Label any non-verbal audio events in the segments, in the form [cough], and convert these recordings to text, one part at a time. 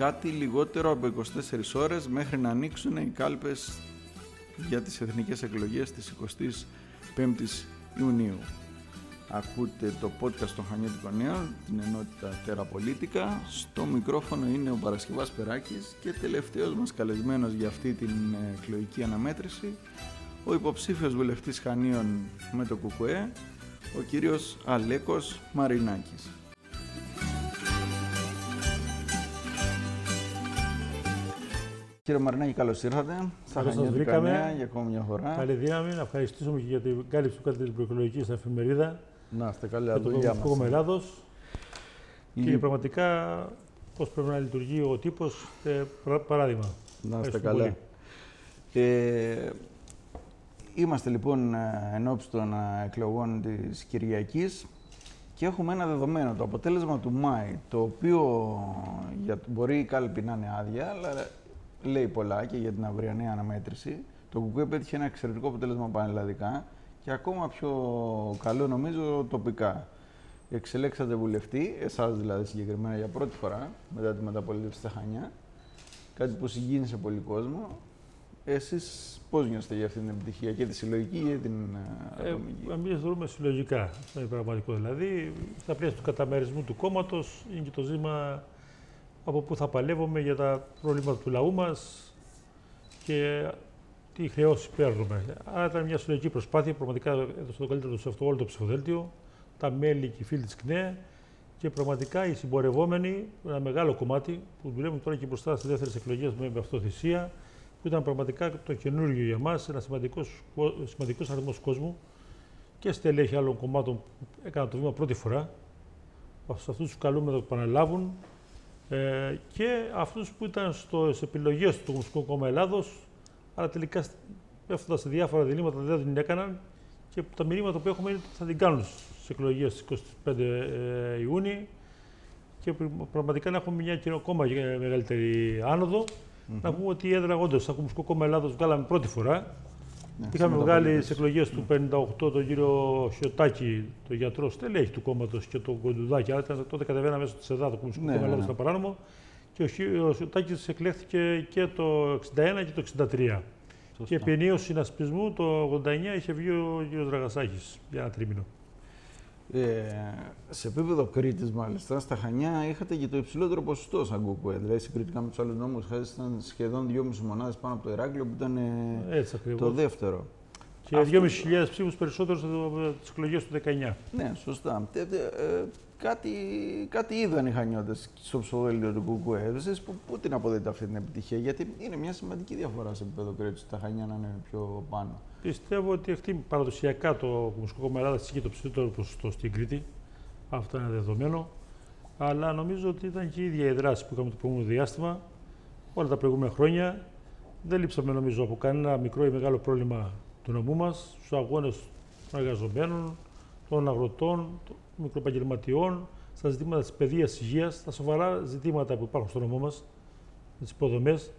κάτι λιγότερο από 24 ώρες μέχρι να ανοίξουν οι κάλπες για τις εθνικές εκλογές της 25ης Ιουνίου. Ακούτε το podcast των Χανιώτικων Νέων, την ενότητα Τεραπολίτικα. Στο μικρόφωνο είναι ο Παρασκευάς Περάκης και τελευταίος μας καλεσμένος για αυτή την εκλογική αναμέτρηση, ο υποψήφιος βουλευτής Χανίων με το ΚΚΕ, ο κύριος Αλέκος Μαρινάκης. Κύριε Μαρινάκη, καλώς ήρθατε. Σας βρήκαμε για ακόμη μια φορά. Καλή δύναμη. Να ευχαριστήσουμε και για την κάλυψη που κάνετε την προεκλογικής στην εφημερίδα. Να είστε καλά, για το Κομμουνιστικό Ελλάδο. Και πραγματικά πώς πρέπει να λειτουργεί ο τύπος, ε, παράδειγμα. Να είστε καλά. Ε, είμαστε λοιπόν ε, εν ώψη των ε, εκλογών της Κυριακής και έχουμε ένα δεδομένο, το αποτέλεσμα του Μάη, το οποίο για, μπορεί η κάλπη να είναι άδεια, αλλά λέει πολλά και για την αυριανή αναμέτρηση. Το ΚΚΕ πέτυχε ένα εξαιρετικό αποτέλεσμα πανελλαδικά και ακόμα πιο καλό νομίζω τοπικά. Εξελέξατε βουλευτή, εσάς δηλαδή συγκεκριμένα για πρώτη φορά μετά τη μεταπολίτευση στα Χανιά. Κάτι που συγκίνησε πολύ κόσμο. Εσείς πώς νιώστε για αυτή την επιτυχία και τη συλλογική και την ε, ατομική; Ε, Εμείς δρούμε συλλογικά. Είναι πραγματικό. Δηλαδή, στα πλαίσια του καταμερισμού του κόμματος είναι και το ζήτημα από πού θα παλεύουμε για τα προβλήματα του λαού μας και τι χρεώσεις παίρνουμε. Άρα ήταν μια συλλογική προσπάθεια, πραγματικά έδωσε το καλύτερο σε αυτό όλο το ψηφοδέλτιο, τα μέλη και οι φίλοι της ΚΝΕ και πραγματικά οι συμπορευόμενοι, ένα μεγάλο κομμάτι που δουλεύουν τώρα και μπροστά στις δεύτερες εκλογές με αυτοθυσία, που ήταν πραγματικά το καινούργιο για μας, ένα σημαντικός σημαντικός αριθμός κόσμου και στελέχη άλλων κομμάτων που έκαναν το βήμα πρώτη φορά. Σε αυτούς τους καλούμε να το επαναλάβουν ε, και αυτούς που ήταν στις επιλογές του Κομμουνιστικού Κόμμα Ελλάδος, αλλά τελικά πέφτοντα σε διάφορα διλήμματα δεν την έκαναν και τα μηνύματα που έχουμε είναι ότι θα την κάνουν στις εκλογές στις 25 ε, Ιούνιου και πραγματικά να έχουμε μια ακόμα μεγαλύτερη άνοδο. Mm-hmm. Να πούμε ότι η έδρα όντω στο Κομμουνιστικό Κόμμα Ελλάδος βγάλαμε πρώτη φορά ναι, Είχαμε βγάλει στι εκλογές του 58 τον κύριο Χιωτάκη, τον γιατρό στελέχη του κόμματος και τον Κοντουδάκη. Αλλά τότε κατεβαίναμε μέσω της ΕΔΑ, το Κομμουνιστικό ναι, Κόμμα ναι. στα παράνομο. Και ο Χιωτάκη εκλέχθηκε και το 61 και το 63. Σωστά. Και επί ενίου συνασπισμού το 89 είχε βγει ο κύριος Δραγασάκη για ένα τρίμηνο. Ε, σε επίπεδο Κρήτης, μάλιστα, στα Χανιά είχατε και το υψηλότερο ποσοστό σαν κουκουέ. Δηλαδή, συγκριτικά με τους άλλους νόμους, ήταν σχεδόν 2,5 μονάδες πάνω από το Ηράκλειο, που ήταν ε, Έτσι, το δεύτερο. Και Αυτό... 2.500 ψήφους περισσότερους από τις εκλογές του 19. Ναι, σωστά. Ε, ε, κάτι, κάτι είδαν οι Χανιώτες στο ψηφοδέλτιο του Κουκουέ. Εσείς πού την αποδείτε αυτή την επιτυχία, Γιατί είναι μια σημαντική διαφορά σε επίπεδο Κρήτης, τα Χανιά να είναι πιο πάνω. Πιστεύω ότι αυτή παραδοσιακά το Κομμουνιστικό Κόμμα Ελλάδα είχε το ψηφιακό ποσοστό στην Κρήτη. Αυτό είναι δεδομένο. Αλλά νομίζω ότι ήταν και η ίδια η δράση που είχαμε το προηγούμενο διάστημα όλα τα προηγούμενα χρόνια. Δεν λείψαμε νομίζω από κανένα μικρό ή μεγάλο πρόβλημα του νομού μας, στους αγώνες των εργαζομένων, των αγροτών, των μικροπαγγελματιών, στα ζητήματα της παιδείας, της υγείας, τα σοβαρά ζητήματα που υπάρχουν στο νομό μας, τις υποδομές,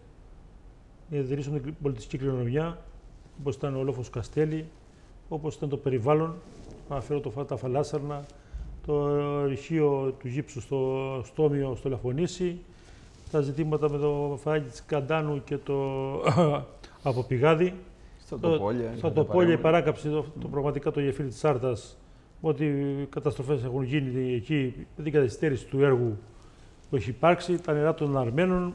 να διατηρήσουμε την πολιτιστική κληρονομιά, όπως ήταν ο Λόφος Καστέλη, όπως ήταν το περιβάλλον, αναφέρω το, τα φαλάσσαρνα, το ρηχείο του γύψου στο Στόμιο, στο Λαφωνήσι, τα ζητήματα με το φαράγγι της Καντάνου και το [coughs] Αποπηγάδι. Στα τοπόλια. Στα τοπόλια η παράκαψη, το, το, πραγματικά το γεφύρι της Σάρτας, ότι οι καταστροφές έχουν γίνει εκεί με την καθυστέρηση του έργου που έχει υπάρξει, τα νερά των Αρμένων,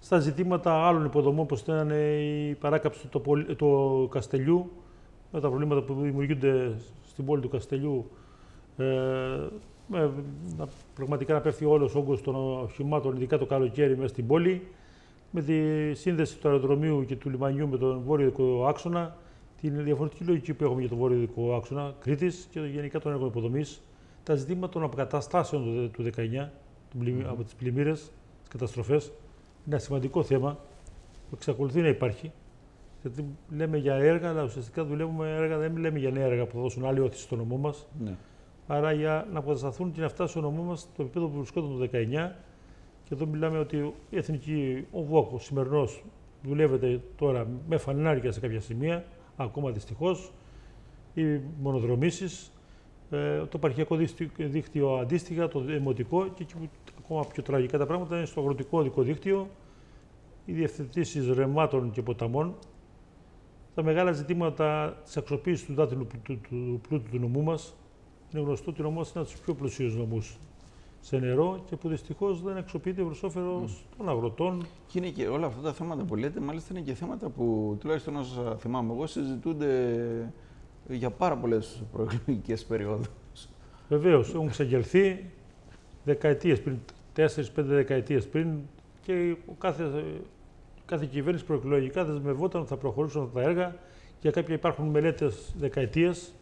στα ζητήματα άλλων υποδομών, όπως ήταν η παράκαψη του το, το Καστελιού, με τα προβλήματα που δημιουργούνται στην πόλη του Καστελιού, ε, με, να, πραγματικά να πέφτει όλος ο όγκος των οχημάτων, ειδικά το καλοκαίρι, μέσα στην πόλη, με τη σύνδεση του αεροδρομίου και του λιμανιού με τον βόρειο άξονα, την διαφορετική λογική που έχουμε για τον βόρειο δικό άξονα Κρήτης και γενικά των έργων υποδομής, τα ζητήματα των αποκαταστάσεων του 19 mm-hmm. από τις πλημμύρες, τις καταστροφές, ένα σημαντικό θέμα που εξακολουθεί να υπάρχει. Γιατί λέμε για έργα, αλλά ουσιαστικά δουλεύουμε έργα, δεν λέμε για νέα έργα που θα δώσουν άλλη όθηση στο νομό μας. Ναι. Άρα για να αποκατασταθούν και να φτάσει στο νομό μας το επίπεδο που βρισκόταν το 19. Και εδώ μιλάμε ότι η εθνική, ο ΒΟΚ, ο σημερινός, δουλεύεται τώρα με φανάρια σε κάποια σημεία, ακόμα δυστυχώς. Οι μονοδρομήσεις, ε, το επαρχιακό δίκτυο αντίστοιχα, το δημοτικό και εκεί που ακόμα πιο τραγικά τα πράγματα είναι στο αγροτικό οδικό δίκτυο, οι διευθετήσεις ρεμάτων και ποταμών, τα μεγάλα ζητήματα της αξιοποίησης του δάτυλου του, του, πλούτου του νομού μας. Είναι γνωστό ότι ο νομός είναι ένας από τους πιο πλουσίους νομούς σε νερό και που δυστυχώς δεν αξιοποιείται προς όφελος mm. των αγροτών. Και είναι και όλα αυτά τα θέματα που λέτε, μάλιστα είναι και θέματα που τουλάχιστον όσο θυμάμαι εγώ συζητούνται για πάρα πολλές προεκλογικές περιόδους. Βεβαίως, έχουν ξεγερθεί δεκαετίες πριν, 4-5 δεκαετίες πριν και κάθε, κάθε κυβέρνηση προεκλογικά δεσμευόταν ότι θα προχωρήσουν αυτά τα έργα. Για κάποια υπάρχουν μελέτες δεκαετίες.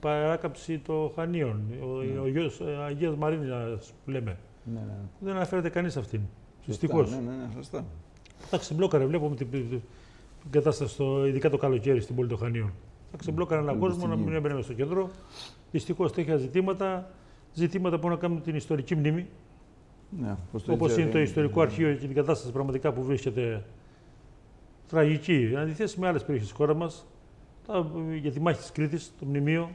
Παράκαψη των Χανίων, ναι. ο, γιος ε, Αγίας Μαρίνας που λέμε. Ναι, ναι. Δεν αναφέρεται κανείς αυτήν. Δυστυχώς. Ναι, ναι, ναι, σωστά. Τα ξεμπλόκαρε, βλέπουμε την, την κατάσταση, στο, ειδικά το καλοκαίρι στην πόλη των Χανίων. Θα ξεμπλόκαρε έναν κόσμο να μην έμπαινε στο κέντρο. Δυστυχώς τέτοια ζητήματα, ζητήματα που έχουν να κάνουν την ιστορική μνήμη. Ναι, Όπως είναι το ιστορικό αρχείο και την κατάσταση πραγματικά που βρίσκεται τραγική. Εν αντιθέσει με άλλες περιοχές της χώρας μας, για τη μάχη της Κρήτης, το μνημείο,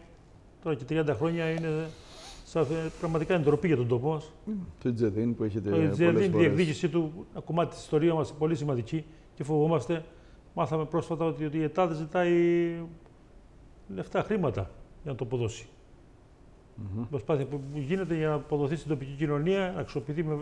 τώρα και 30 χρόνια είναι πραγματικά είναι ντροπή για τον τόπο μας. Το Τζεδίν που έχετε Το Τζεδίν, η διεκδίκησή του, ένα κομμάτι της ιστορίας μας πολύ σημαντική και φοβόμαστε. Μάθαμε πρόσφατα ότι, η ΕΤΑΔ ζητάει λεφτά, χρήματα για να το αποδώσει. Mm-hmm. Προσπάθεια που γίνεται για να αποδοθεί στην τοπική κοινωνία, να αξιοποιηθεί με.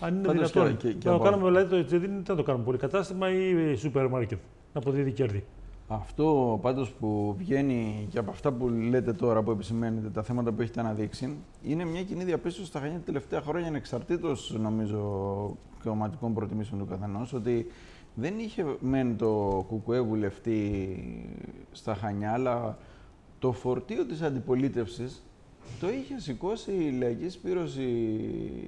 Αν είναι Πάντως δυνατόν. Και, και, να το κάνουμε, δηλαδή, το έτσι δεν θα το κάνουμε πολύ κατάστημα ή σούπερ μάρκετ να αποδίδει κέρδη. Αυτό πάντως που βγαίνει και από αυτά που λέτε τώρα, που επισημαίνετε, τα θέματα που έχετε αναδείξει, είναι μια κοινή διαπίστωση στα Χανιά τα τελευταία χρόνια, ανεξαρτήτως νομίζω κομματικών προτιμήσεων του καθενός, ότι δεν είχε μεν το κουκουέ βουλευτή στα Χανιά, αλλά το φορτίο της αντιπολίτευσης το είχε σηκώσει η Λαϊκή Σπήρωση,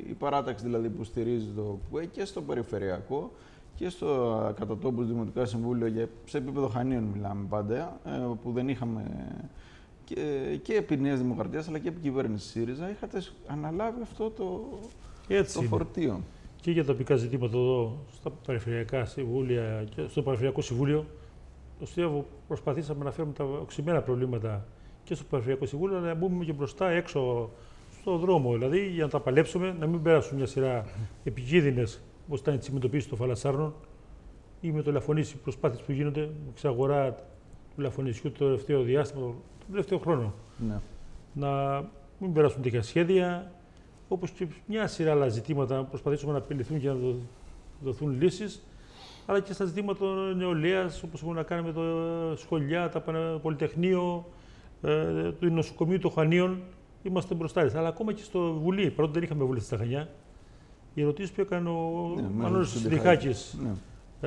η παράταξη δηλαδή που στηρίζει το ΚΟΕ και στο περιφερειακό και στο κατά τόπους Δημοτικά Συμβούλιο, για, σε επίπεδο Χανίων μιλάμε πάντα, ε, που δεν είχαμε και, και επί Νέας Δημοκρατίας αλλά και επί κυβέρνησης ΣΥΡΙΖΑ, είχατε αναλάβει αυτό το, το φορτίο. Και για τοπικά ζητήματα εδώ, στα περιφερειακά συμβούλια και στο Περιφερειακό Συμβούλιο, πιστεύω προσπαθήσαμε να φέρουμε τα οξυμένα προβλήματα και στο Περιφερειακό Συμβούλιο, να μπούμε και μπροστά έξω στο δρόμο. Δηλαδή για να τα παλέψουμε, να μην πέρασουν μια σειρά επικίνδυνες όπως ήταν η τσιμεντοποίηση των φαλασσάρνων ή με το λαφωνίσι προσπάθειες που γίνονται, εξαγορά του λαφωνισιού το τελευταίο διάστημα, το τελευταίο χρόνο. Ναι. Να μην περάσουν τέτοια σχέδια, όπως και μια σειρά άλλα ζητήματα προσπαθήσουμε να απειληθούν και να δοθούν λύσεις αλλά και στα ζητήματα νεολαίας, όπως έχουμε να κάνουμε με το σχολιά, τα πολυτεχνείο, ε, του νοσοκομείου των Χανίων, είμαστε μπροστά. Αλλά ακόμα και στο Βουλή, πρώτα δεν είχαμε βουλευτή στα Χανιά. Οι ερωτήσεις που έκανε ο ναι, Μανώλη Τριχάκη, ναι.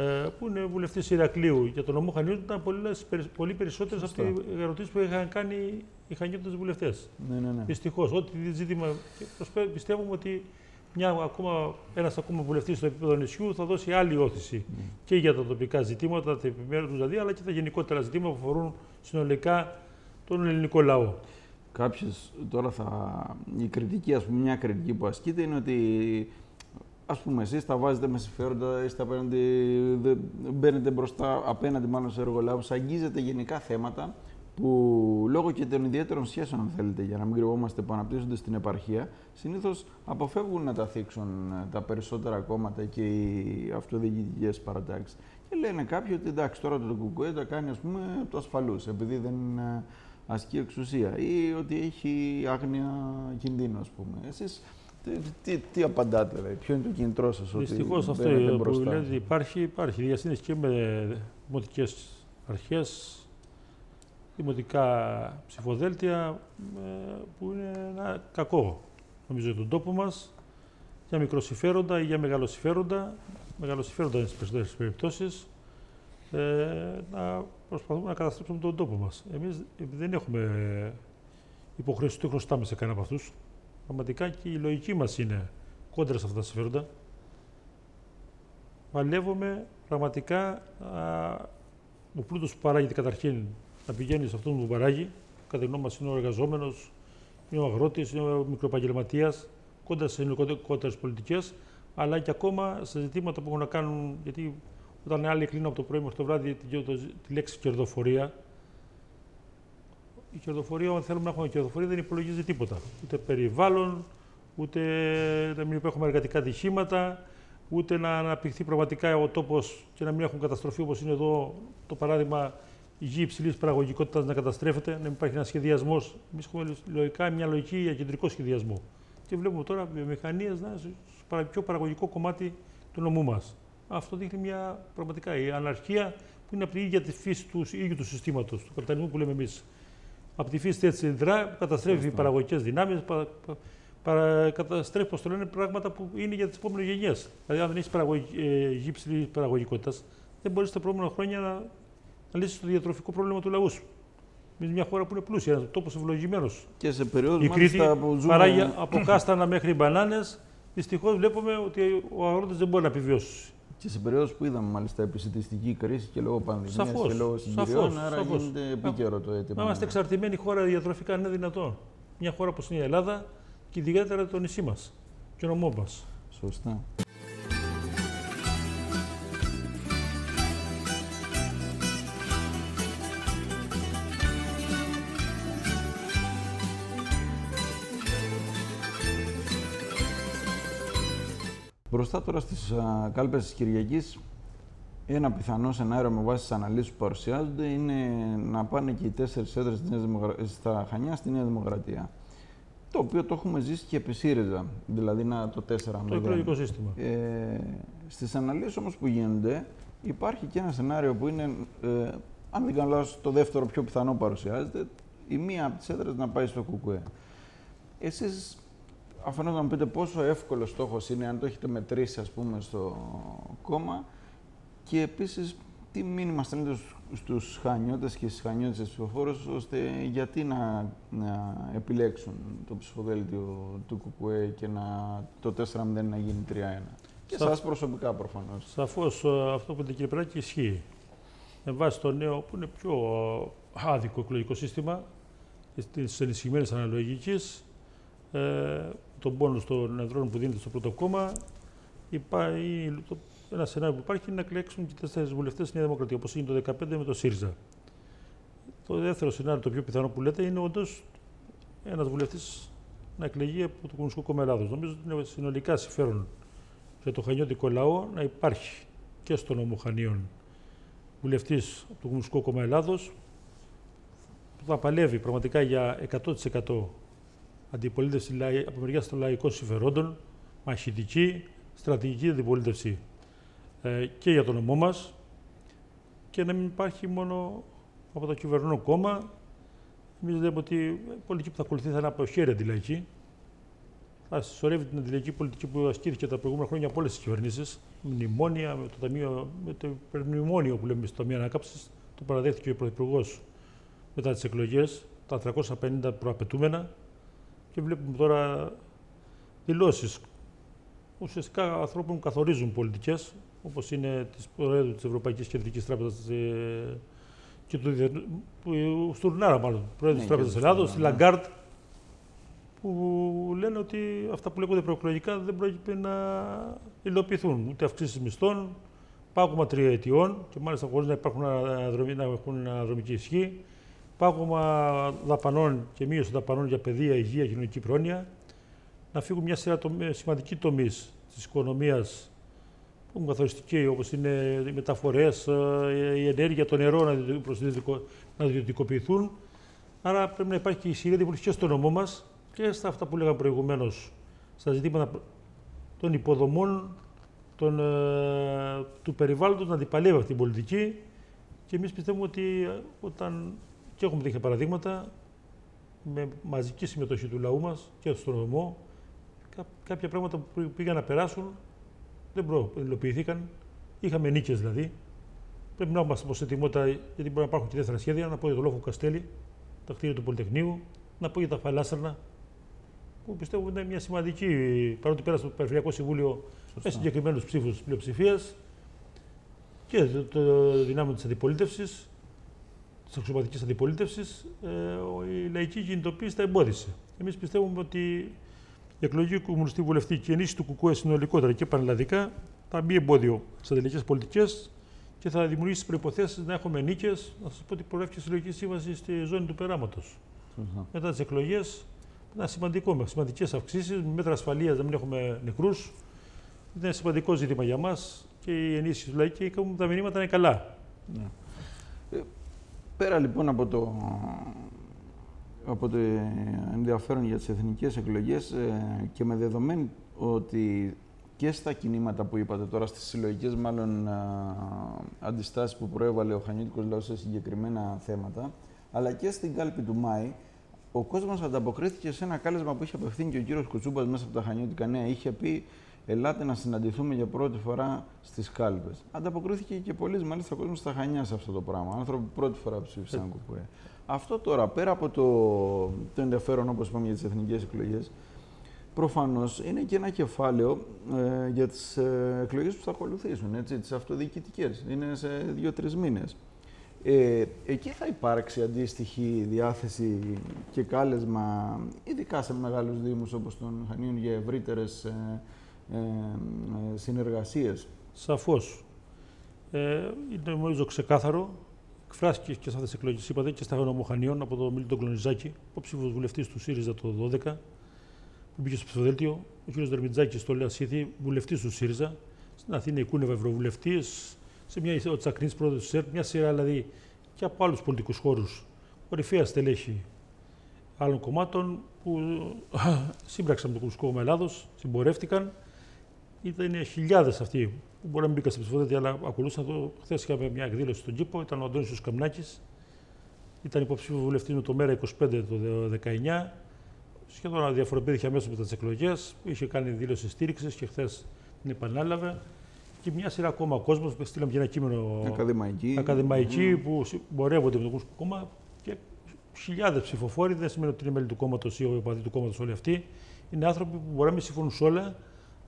ε, που είναι βουλευτής Ηρακλείου για τον νομό Χανίων, ήταν πολύ περισσότερες από τις ερωτήσεις που είχαν κάνει οι Χανιώτες βουλευτές. Ναι, ναι, ναι. Δυστυχώς, ό,τι ζήτημα. Πιστεύουμε ότι μια ακόμα, ένας ακόμα βουλευτής στο επίπεδο νησιού θα δώσει άλλη όθηση mm. και για τα τοπικά ζητήματα, τα επιμέρους δηλαδή, αλλά και τα γενικότερα ζητήματα που αφορούν συνολικά τον ελληνικό λαό. Κάποιος, τώρα θα, η κριτική, ας πούμε, μια κριτική που ασκείται είναι ότι ας πούμε εσείς τα βάζετε με συμφέροντα, είστε απέναντι, μπαίνετε μπροστά απέναντι μάλλον σε εργολάβους, αγγίζετε γενικά θέματα που λόγω και των ιδιαίτερων σχέσεων, αν θέλετε, για να μην κρυβόμαστε, που αναπτύσσονται στην επαρχία, συνήθως αποφεύγουν να τα θίξουν ε, τα περισσότερα κόμματα και οι αυτοδιοικητικές παρατάξεις. Και λένε κάποιοι ότι εντάξει, τώρα το Κουκουέ τα κάνει ας πούμε το ασφαλούς, επειδή δεν ε, ασκεί εξουσία ή ότι έχει άγνοια κινδύνου, ας πούμε. Εσείς τι, τι, απαντάτε, δηλαδή, ποιο είναι το κινητρό σας, ότι Δυστυχώς αυτό που λέτε υπάρχει, υπάρχει διασύνδεση και με δημοτικές αρχές δημοτικά ψηφοδέλτια ε, που είναι ένα κακό νομίζω για τον τόπο μας για μικροσυφέροντα ή για μεγαλοσυφέροντα, μεγαλοσυφέροντα είναι στις περισσότερες περιπτώσεις, ε, να προσπαθούμε να καταστρέψουμε τον τόπο μας. Εμείς δεν έχουμε υποχρέωση ότι χρωστάμε σε κανένα από αυτούς. Πραγματικά και η λογική μας είναι κόντρα σε αυτά τα συμφέροντα. Παλεύουμε πραγματικά α, ο πλούτος που παράγεται καταρχήν να πηγαίνεις σε αυτόν που παράγει. Κατά γνώμη μας είναι ο εργαζόμενος, είναι ο αγρότης, είναι ο μικροεπαγγελματίας, κοντά στις ελληνικότερε πολιτικές, αλλά και ακόμα σε ζητήματα που έχουν να κάνουν. Γιατί όταν άλλοι κλείνουν από το πρωί μέχρι το βράδυ τη, τη λέξη κερδοφορία, η κερδοφορία, αν θέλουμε να έχουμε κερδοφορία, δεν υπολογίζει τίποτα. Ούτε περιβάλλον, ούτε να μην έχουμε εργατικά ατυχήματα, ούτε να αναπτυχθεί πραγματικά ο τόπος και να μην έχουν καταστροφή όπως είναι εδώ το παράδειγμα η γη υψηλής παραγωγικότητας να καταστρέφεται, να μην υπάρχει ένας σχεδιασμός. Εμείς έχουμε λογικά μια λογική για κεντρικό σχεδιασμό. Και βλέπουμε τώρα βιομηχανίες να είναι στο πιο παραγωγικό κομμάτι του νομού μας. Αυτό δείχνει μια πραγματικά η αναρχία που είναι από την ίδια τη φύση τους ίδιου του συστήματος, του καπιταλισμού που λέμε εμείς. Από τη φύση έτσι δρά, καταστρέφει οι παραγωγικές δυνάμεις, πα, πα, πα, καταστρέφει, πώ το λένε, πράγματα που είναι για τις επόμενες γενιές. Δηλαδή, αν δεν έχεις ε, γη ψηλή παραγωγικότητας, δεν μπορείς τα επόμενα χρόνια να, να λύσεις το διατροφικό πρόβλημα του λαού σου. Εμείς μια χώρα που είναι πλούσια, ένας τόπος ευλογημένος. Και σε περίοδο που ζούμε. Παράγει από κάστανα μέχρι μπανάνες. Δυστυχώς βλέπουμε ότι ο αγρότης δεν μπορεί να επιβιώσει. Και σε περίοδο που είδαμε μάλιστα επισητιστική κρίση και λόγω πανδημίας και λόγω συγκυριών, άρα σαφώς. γίνεται επίκαιρο το αίτημα. Είμαστε εξαρτημένοι χώρα διατροφικά, είναι δυνατόν. Μια χώρα όπως είναι η Ελλάδα και ιδιαίτερα το νησί μας και ο νομό μας. Σωστά. Μπροστά τώρα στις κάλπες της Κυριακής, ένα πιθανό σενάριο με βάση τις αναλύσεις που παρουσιάζονται είναι να πάνε και οι τέσσερις έδρες στα Χανιά στη Νέα Δημοκρατία. Το οποίο το έχουμε ζήσει και επί ΣΥΡΙΖΑ, δηλαδή να, το 4 Το εκλογικό σύστημα. Ε, Στις αναλύσεις όμως που γίνονται, υπάρχει και ένα σενάριο που είναι, ε, αν δεν κάνω λάθος, το δεύτερο πιο πιθανό παρουσιάζεται, η μία από τις έδρες να πάει στο ΚΚΕ. Εσείς αφενός να μου πείτε πόσο εύκολο στόχος είναι, αν το έχετε μετρήσει ας πούμε στο κόμμα και επίσης τι μήνυμα στέλνετε στους χανιώτες και στις χανιώτες της ψηφοφόρους ώστε γιατί να, να επιλέξουν το ψηφοδέλτιο του ΚΚΕ και να, το 4-0 να γίνει 3-1. Και Σα... σας προσωπικά προφανώς. Σαφώς ε, αυτό που είπε κύριε Πράκη ισχύει. Με βάση το νέο που είναι πιο άδικο εκλογικό σύστημα της ενισχυμένης αναλογικής, ε, τον πόνο των εδρών που δίνεται στο πρώτο κόμμα, υπάρχει, το, ένα σενάριο που υπάρχει είναι να εκλέξουν και τέσσερις βουλευτές στη Νέα Δημοκρατία, όπως είναι το 2015 με το ΣΥΡΙΖΑ. Το δεύτερο σενάριο, το πιο πιθανό που λέτε, είναι όντως ένας βουλευτής να εκλεγεί από το Κομμουνιστικό Κόμμα Ελλάδος. Νομίζω ότι είναι συνολικά συμφέρον για το χανιώτικο λαό να υπάρχει και στο νομό Χανίων βουλευτής από το Κομμουνιστικό Κόμμα Ελλάδος που θα παλεύει πραγματικά για 100% αντιπολίτευση από μεριά των λαϊκών συμφερόντων, μαχητική, στρατηγική αντιπολίτευση ε, και για τον νομό μας και να μην υπάρχει μόνο από το κυβερνό κόμμα. Εμείς λέμε ότι η πολιτική που θα ακολουθεί θα είναι από χέρι αντιλαϊκή. Θα συσσωρεύει την αντιλαϊκή πολιτική που ασκήθηκε τα προηγούμενα χρόνια από όλες τις κυβερνήσεις. Μνημόνια, με το, ταμείο, με το υπερμνημόνιο που λέμε στο Ταμείο Ανάκαψη, το παραδέχθηκε ο Πρωθυπουργός μετά τις εκλογές, τα 350 προαπαιτούμενα. Και βλέπουμε τώρα δηλώσεις ουσιαστικά ανθρώπων που καθορίζουν πολιτικές, όπως είναι της Προέδρου της Ευρωπαϊκής Κεντρικής Τράπεζας ε, και του που, Στουρνάρα, μάλλον, Προέδρου ναι, τη Τράπεζα Ελλάδος, τη Λαγκάρτ, που λένε ότι αυτά που λέγονται προεκλογικά δεν πρόκειται να υλοποιηθούν. Ούτε αυξήσεις μισθών, πάγωμα τριετιών και μάλιστα χωρίς να, υπάρχουν, να έχουν αναδρομική ισχύ πάγωμα δαπανών και μείωση δαπανών για παιδεία, υγεία, κοινωνική πρόνοια, να φύγουν μια σειρά σημαντική τομή της οικονομίας που είναι καθοριστική, όπως είναι οι μεταφορές, ε, η ενέργεια, το νερό να ιδιωτικοποιηθούν. Άρα πρέπει να υπάρχει και ισχυρή δημιουργία στο νομό μας και στα αυτά που λέγαμε προηγουμένως, στα ζητήματα των υποδομών, των, ε, του περιβάλλοντος να αντιπαλεύει αυτή την πολιτική και εμείς πιστεύουμε ότι ε, όταν και έχουμε τέτοια παραδείγματα με μαζική συμμετοχή του λαού μας και στον νομό. κάποια πράγματα που πήγαν να περάσουν δεν προειδοποιήθηκαν. Είχαμε νίκες δηλαδή. Πρέπει να είμαστε σε ετοιμότητα, γιατί μπορεί να υπάρχουν και δεύτερα σχέδια. Να πω για το Λόφο Καστέλη, τα κτίρια του Πολυτεχνείου, να πω για τα Φαλάστρανα, που πιστεύω ότι είναι μια σημαντική, παρότι πέρασε το Περιφερειακό Συμβούλιο με συγκεκριμένους ψήφους πλειοψηφίας και το, το δυνάμει της αντιπολίτευσης, της αξιωματικής αντιπολίτευσης, ε, η λαϊκή κινητοποίηση τα εμπόδισε. Εμείς πιστεύουμε ότι η εκλογή του κομμουνιστή βουλευτή και η ενίσχυση του ΚΚΕ συνολικότερα και πανελλαδικά θα μπει εμπόδιο στις αντιλαϊκέ πολιτικές και θα δημιουργήσει προποθέσει να έχουμε νίκες. Να σας πω ότι προέρχεται η συλλογική σύμβαση στη ζώνη του περάματος. Μετά τις εκλογές Ήταν σημαντικό, με σημαντικές αυξήσεις, με μέτρα ασφαλείας να μην έχουμε νεκρούς. Ήταν σημαντικό ζήτημα για μας και η ενίσχυση του ΛΑΙ και τα μηνύματα είναι καλά. Ναι. Ε, πέρα λοιπόν από το, από το ενδιαφέρον για τις εθνικές εκλογές ε, και με δεδομένη ότι και στα κινήματα που είπατε τώρα, στις συλλογικές μάλλον α, αντιστάσεις που προέβαλε ο Χανιώτικος λαός σε συγκεκριμένα θέματα, αλλά και στην κάλπη του Μάη, ο κόσμος ανταποκρίθηκε σε ένα κάλεσμα που είχε απευθύνει και ο κύριος Κουτσούμπας μέσα από τα Χανιώτικα Νέα. Είχε πει Ελάτε να συναντηθούμε για πρώτη φορά στις κάλπες. Ανταποκρίθηκε και πολλοί, μάλιστα, κόσμος στα Χανιά σε αυτό το πράγμα. Άνθρωποι που πρώτη φορά ψήφισαν ε. κουκουέ. Αυτό τώρα, πέρα από το, το ενδιαφέρον, όπως είπαμε, για τις εθνικές εκλογές, προφανώς είναι και ένα κεφάλαιο ε, για τις ε, εκλογές που θα ακολουθήσουν, τις αυτοδιοικητικές. Είναι σε δύο-τρεις μήνες. Ε, εκεί θα υπάρξει αντίστοιχη διάθεση και κάλεσμα, ειδικά σε μεγάλους δήμους όπως τον Χανίων, για ευρύτερες ε, ε, ε, συνεργασίες. Σαφώς. Ε, είναι νομίζω ξεκάθαρο. Εκφράστηκες και σε αυτές τις εκλογές, είπατε, και στα Γνωμοχανίων από τον Μίλτον Κλονιζάκη, ψήφο βουλευτή του ΣΥΡΙΖΑ το 2012, που μπήκε στο ψηφοδέλτιο. Ο κ. Δερμιτζάκης στο Λεασίδη, βουλευτής του ΣΥΡΙΖΑ. Στην Αθήνα η Κούνεβα ευρωβουλευτής, σε μια ο Τσακρίνης πρόεδρος του ΣΕΡΤ, μια σειρά δηλαδή και από άλλους πολιτικούς χώρους. Κορυφαία στελέχη άλλων κομμάτων που [coughs] σύμπραξαν με το Κομμουνιστικό Κόμμα Ελλάδος, συμπορεύτηκαν ήταν χιλιάδες αυτοί που μπορεί να μην μπήκαν στην ψηφοδέλτια, αλλά ακολούθησαν το. Χθες είχαμε μια εκδήλωση στον κήπο, ήταν ο Αντώνης Καμνάκης, ήταν υποψήφιος βουλευτής με το ΜΕΡΑ 25 το 19. Σχεδόν αδιαφοροποιήθηκε αμέσως μετά τις εκλογές. Είχε κάνει δήλωση στήριξης και χθες την επανάλαβε. Και μια σειρά ακόμα κόσμος που στείλαμε και ένα κείμενο ακαδημαϊκή, ακαδημαϊκή mm. που συμπορεύονται με το Κομμουνιστικό Κόμμα και χιλιάδες ψηφοφόροι. Δεν σημαίνει ότι είναι μέλη του κόμματος ή ο του κόμματος όλοι αυτοί. Είναι άνθρωποι που μπορεί να μην συμφωνούν σε όλα,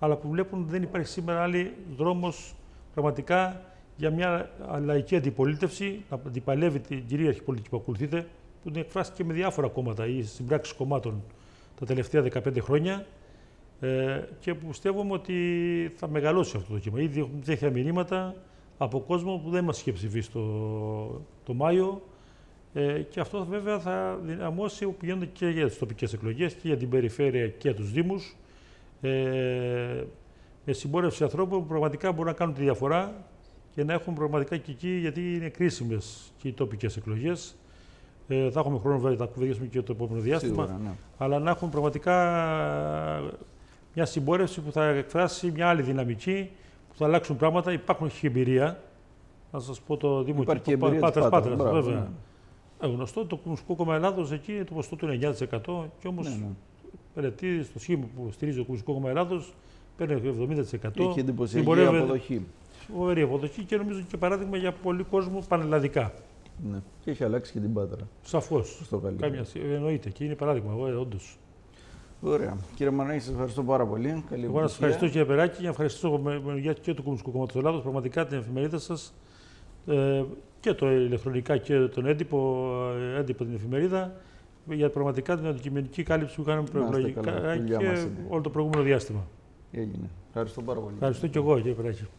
αλλά που βλέπουν ότι δεν υπάρχει σήμερα άλλη δρόμος πραγματικά για μια λαϊκή αντιπολίτευση, να αντιπαλεύει την κυρίαρχη πολιτική που ακολουθείτε, που την εκφράστηκε με διάφορα κόμματα ή συμπράξεις κομμάτων τα τελευταία 15 χρόνια ε, και που πιστεύουμε ότι θα μεγαλώσει αυτό το κύμα. Ήδη έχουμε τέτοια μηνύματα από κόσμο που δεν μας είχε ψηφίσει το, το Μάιο ε, και αυτό βέβαια θα δυναμώσει που γίνονται και για τις τοπικές εκλογές και για την περιφέρεια και για τους Δήμους ε, με συμπόρευση ανθρώπων που πραγματικά μπορούν να κάνουν τη διαφορά και να έχουν πραγματικά και εκεί, γιατί είναι κρίσιμες και οι τοπικές εκλογές. Ε, θα έχουμε χρόνο βέβαια να κουβεντιάσουμε και το επόμενο διάστημα. Σίγουρα, ναι. Αλλά να έχουν πραγματικά μια συμπόρευση που θα εκφράσει μια άλλη δυναμική, που θα αλλάξουν πράγματα. Υπάρχουν και εμπειρία. Να σας πω το Δήμο Υπάρχει Πάτρας Πάτρας. Βέβαια. Ναι. Ε, γνωστό το Κομμουνιστικό Κόμμα Ελλάδος εκεί το ποσοστό του είναι 9% και όμως ναι, ναι. Πελετή στο σχήμα που στηρίζει το Κομμουνιστικός Κόμμα Ελλάδος παίρνει 70%. Έχει εντυπωσιακή αποδοχή. Φοβερή αποδοχή και νομίζω και παράδειγμα για πολύ κόσμο πανελλαδικά. Ναι. Και έχει αλλάξει και την Πάτρα. Σαφώς. Κάμια εννοείται και είναι παράδειγμα, όντως. Ωραία. Κύριε Μανάκη, σας ευχαριστώ πάρα πολύ. Καλή Εγώ να σας ευχαριστώ κύριε Περάκη και να ευχαριστήσω για και το Κομμουνιστικό Κόμμα του Ελλάδος, πραγματικά την εφημερίδα σας ε, και το ηλεκτρονικά και τον έντυπο, ε, έντυπο την εφημερίδα για πραγματικά την αντικειμενική κάλυψη που κάναμε προεκλογικά και όλο το προηγούμενο διάστημα. Έγινε. Ευχαριστώ πάρα πολύ. Ευχαριστώ και εγώ, κύριε Περάκη.